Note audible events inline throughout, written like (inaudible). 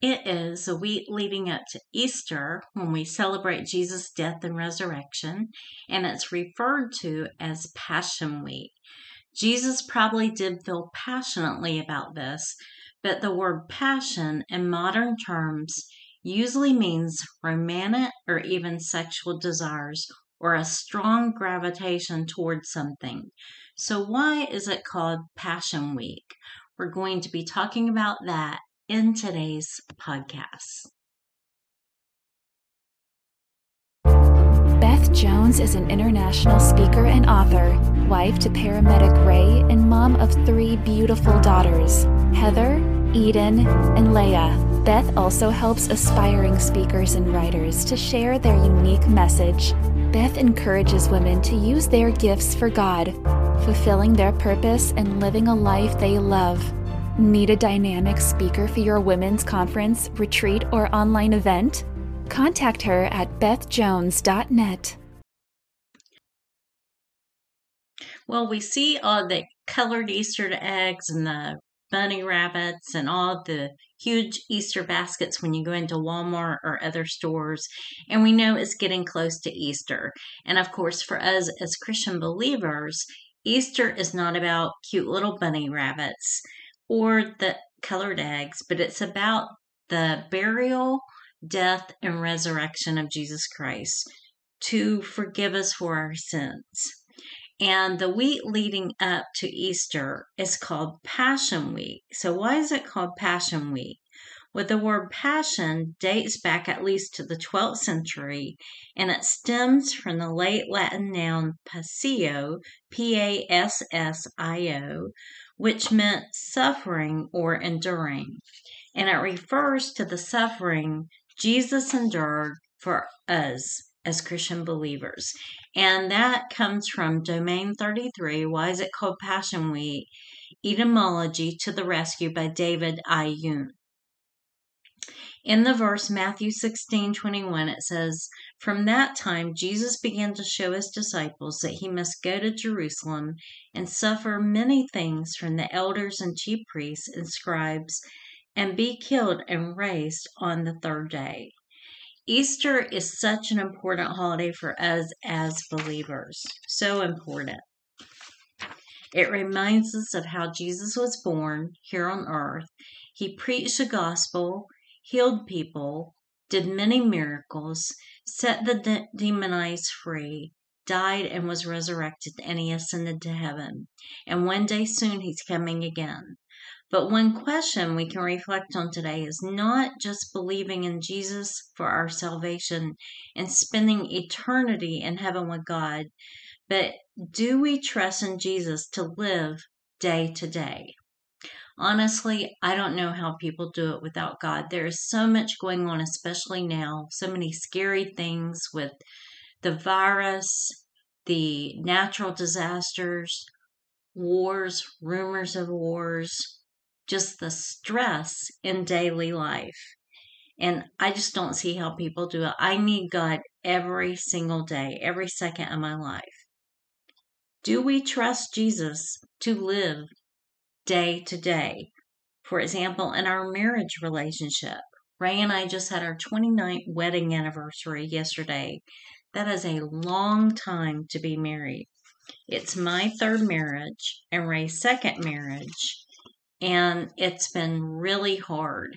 It is a week leading up to Easter when we celebrate Jesus' death and resurrection, and it's referred to as Passion Week. Jesus probably did feel passionately about this, but the word passion in modern terms usually means romantic or even sexual desires or a strong gravitation towards something. So, why is it called Passion Week? We're going to be talking about that in today's podcast. Beth Jones is an international speaker and author, wife to paramedic Ray, and mom of three beautiful daughters Heather, Eden, and Leia. Beth also helps aspiring speakers and writers to share their unique message. Beth encourages women to use their gifts for God, fulfilling their purpose and living a life they love. Need a dynamic speaker for your women's conference, retreat, or online event? Contact her at bethjones.net. Well, we see all the colored Easter eggs and the bunny rabbits and all the huge Easter baskets when you go into Walmart or other stores. And we know it's getting close to Easter. And of course, for us as Christian believers, Easter is not about cute little bunny rabbits or the colored eggs, but it's about the burial, death, and resurrection of Jesus Christ to forgive us for our sins. And the week leading up to Easter is called Passion Week. So, why is it called Passion Week? Well, the word passion dates back at least to the 12th century, and it stems from the late Latin noun passio, P A S S I O, which meant suffering or enduring. And it refers to the suffering Jesus endured for us as Christian believers. And that comes from Domain 33. Why is it called Passion Week? Etymology to the Rescue by David I. In the verse Matthew 16 21, it says, From that time Jesus began to show his disciples that he must go to Jerusalem and suffer many things from the elders and chief priests and scribes and be killed and raised on the third day. Easter is such an important holiday for us as believers. So important. It reminds us of how Jesus was born here on earth. He preached the gospel, healed people, did many miracles, set the de- demonized free, died and was resurrected, and he ascended to heaven. And one day soon he's coming again. But one question we can reflect on today is not just believing in Jesus for our salvation and spending eternity in heaven with God, but do we trust in Jesus to live day to day? Honestly, I don't know how people do it without God. There is so much going on, especially now, so many scary things with the virus, the natural disasters, wars, rumors of wars, just the stress in daily life. And I just don't see how people do it. I need God every single day, every second of my life. Do we trust Jesus to live day to day. For example, in our marriage relationship, Ray and I just had our 29th wedding anniversary yesterday. That is a long time to be married. It's my third marriage and Ray's second marriage, and it's been really hard.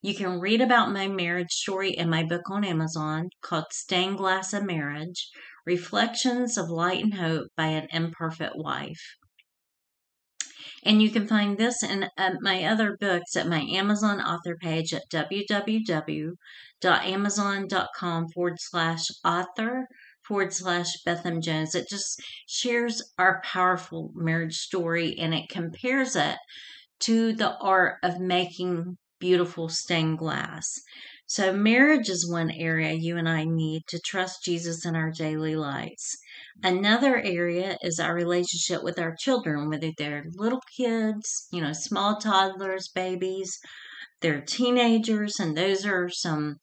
You can read about my marriage story in my book on Amazon called Stained Glass of Marriage Reflections of Light and Hope by an Imperfect Wife. And you can find this and uh, my other books at my Amazon author page at www.amazon.com forward slash author forward slash Betham Jones. It just shares our powerful marriage story and it compares it to the art of making beautiful stained glass. So, marriage is one area you and I need to trust Jesus in our daily lives. Another area is our relationship with our children, whether they're little kids, you know, small toddlers, babies, they're teenagers, and those are some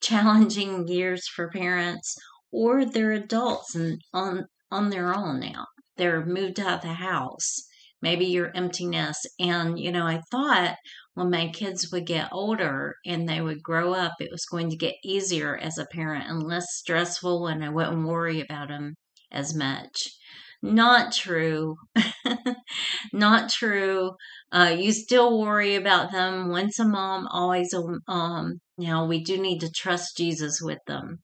challenging years for parents, or they're adults and on on their own now. They're moved out of the house. Maybe you're empty nest. And, you know, I thought when my kids would get older and they would grow up, it was going to get easier as a parent and less stressful, and I wouldn't worry about them as much. Not true. (laughs) Not true. Uh, you still worry about them. Once a mom, always a mom. Now, we do need to trust Jesus with them.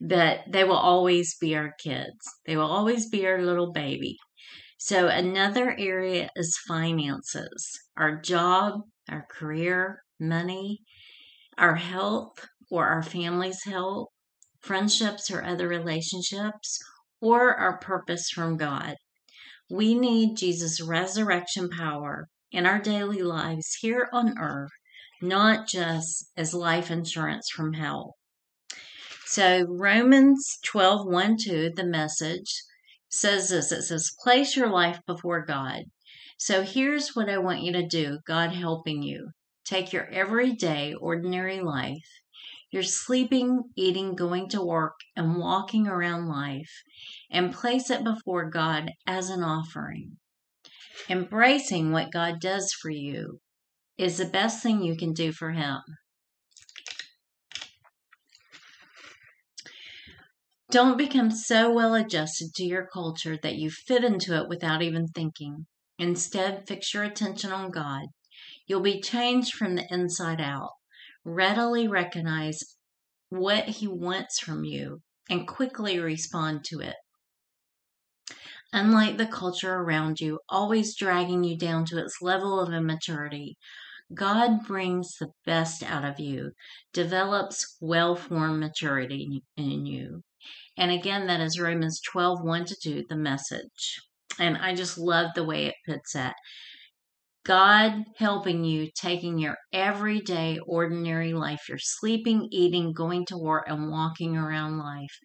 But they will always be our kids. They will always be our little baby. So, another area is finances our job, our career, money, our health or our family's health, friendships or other relationships, or our purpose from God. We need Jesus' resurrection power in our daily lives here on earth, not just as life insurance from hell. So, Romans 12 1 2, the message, says this it says, Place your life before God. So here's what I want you to do God helping you. Take your everyday, ordinary life, your sleeping, eating, going to work, and walking around life, and place it before God as an offering. Embracing what God does for you is the best thing you can do for Him. Don't become so well adjusted to your culture that you fit into it without even thinking. Instead, fix your attention on God. You'll be changed from the inside out. Readily recognize what He wants from you and quickly respond to it. Unlike the culture around you, always dragging you down to its level of immaturity, God brings the best out of you, develops well formed maturity in you. And again, that is Romans 12, 1 to 2, the message. And I just love the way it puts that. God helping you, taking your everyday, ordinary life, your sleeping, eating, going to work, and walking around life,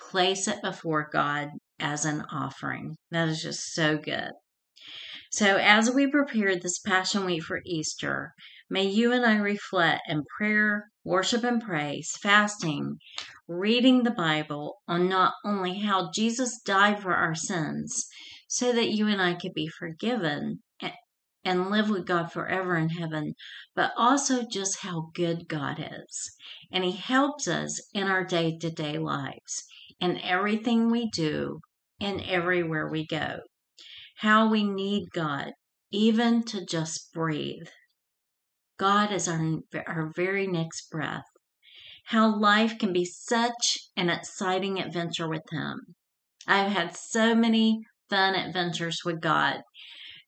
place it before God as an offering. That is just so good. So, as we prepare this Passion Week for Easter, may you and I reflect in prayer, worship, and praise, fasting, reading the Bible on not only how Jesus died for our sins so that you and I could be forgiven and live with God forever in heaven, but also just how good God is. And He helps us in our day to day lives, in everything we do, and everywhere we go. How we need God, even to just breathe. God is our, our very next breath how life can be such an exciting adventure with Him. I've had so many fun adventures with God.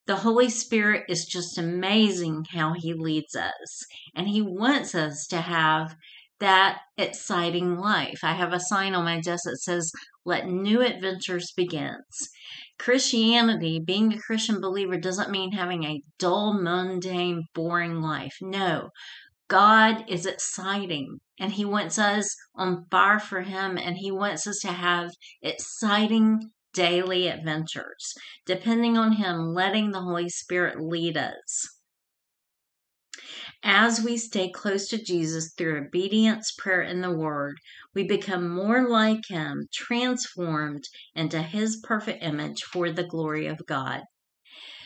The Holy Spirit is just amazing how He leads us, and He wants us to have that exciting life. I have a sign on my desk that says, Let new adventures begins. Christianity, being a Christian believer, doesn't mean having a dull, mundane, boring life. No, God is exciting and He wants us on fire for Him and He wants us to have exciting daily adventures, depending on Him, letting the Holy Spirit lead us. As we stay close to Jesus through obedience, prayer, and the Word, we become more like Him, transformed into His perfect image for the glory of God.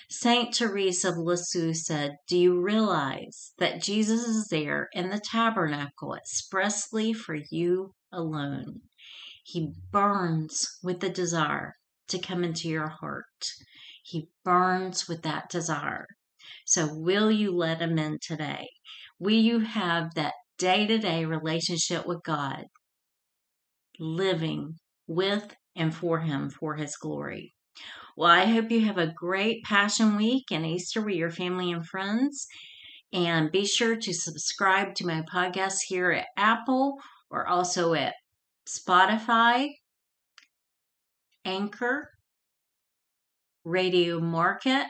Saint Teresa of Lisieux said, Do you realize that Jesus is there in the tabernacle expressly for you alone? He burns with the desire to come into your heart. He burns with that desire. So, will you let him in today? Will you have that day to day relationship with God, living with and for him for his glory? Well, I hope you have a great Passion Week and Easter with your family and friends. And be sure to subscribe to my podcast here at Apple or also at Spotify, Anchor, Radio Market,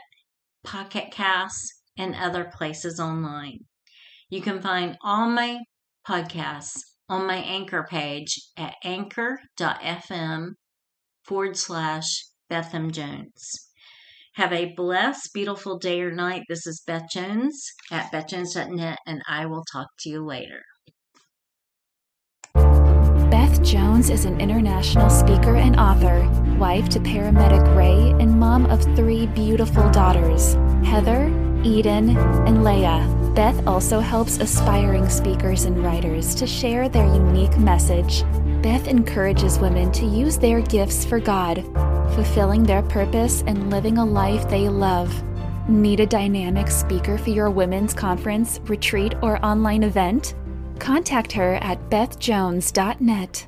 Pocket Casts, and other places online. You can find all my podcasts on my Anchor page at anchor.fm forward slash Betham Jones. Have a blessed, beautiful day or night. This is Beth Jones at bethjones.net, and I will talk to you later. Beth Jones is an international speaker and author, wife to paramedic Ray, and mom of three beautiful daughters Heather, Eden, and Leah. Beth also helps aspiring speakers and writers to share their unique message. Beth encourages women to use their gifts for God, fulfilling their purpose and living a life they love. Need a dynamic speaker for your women's conference, retreat, or online event? Contact her at bethjones.net.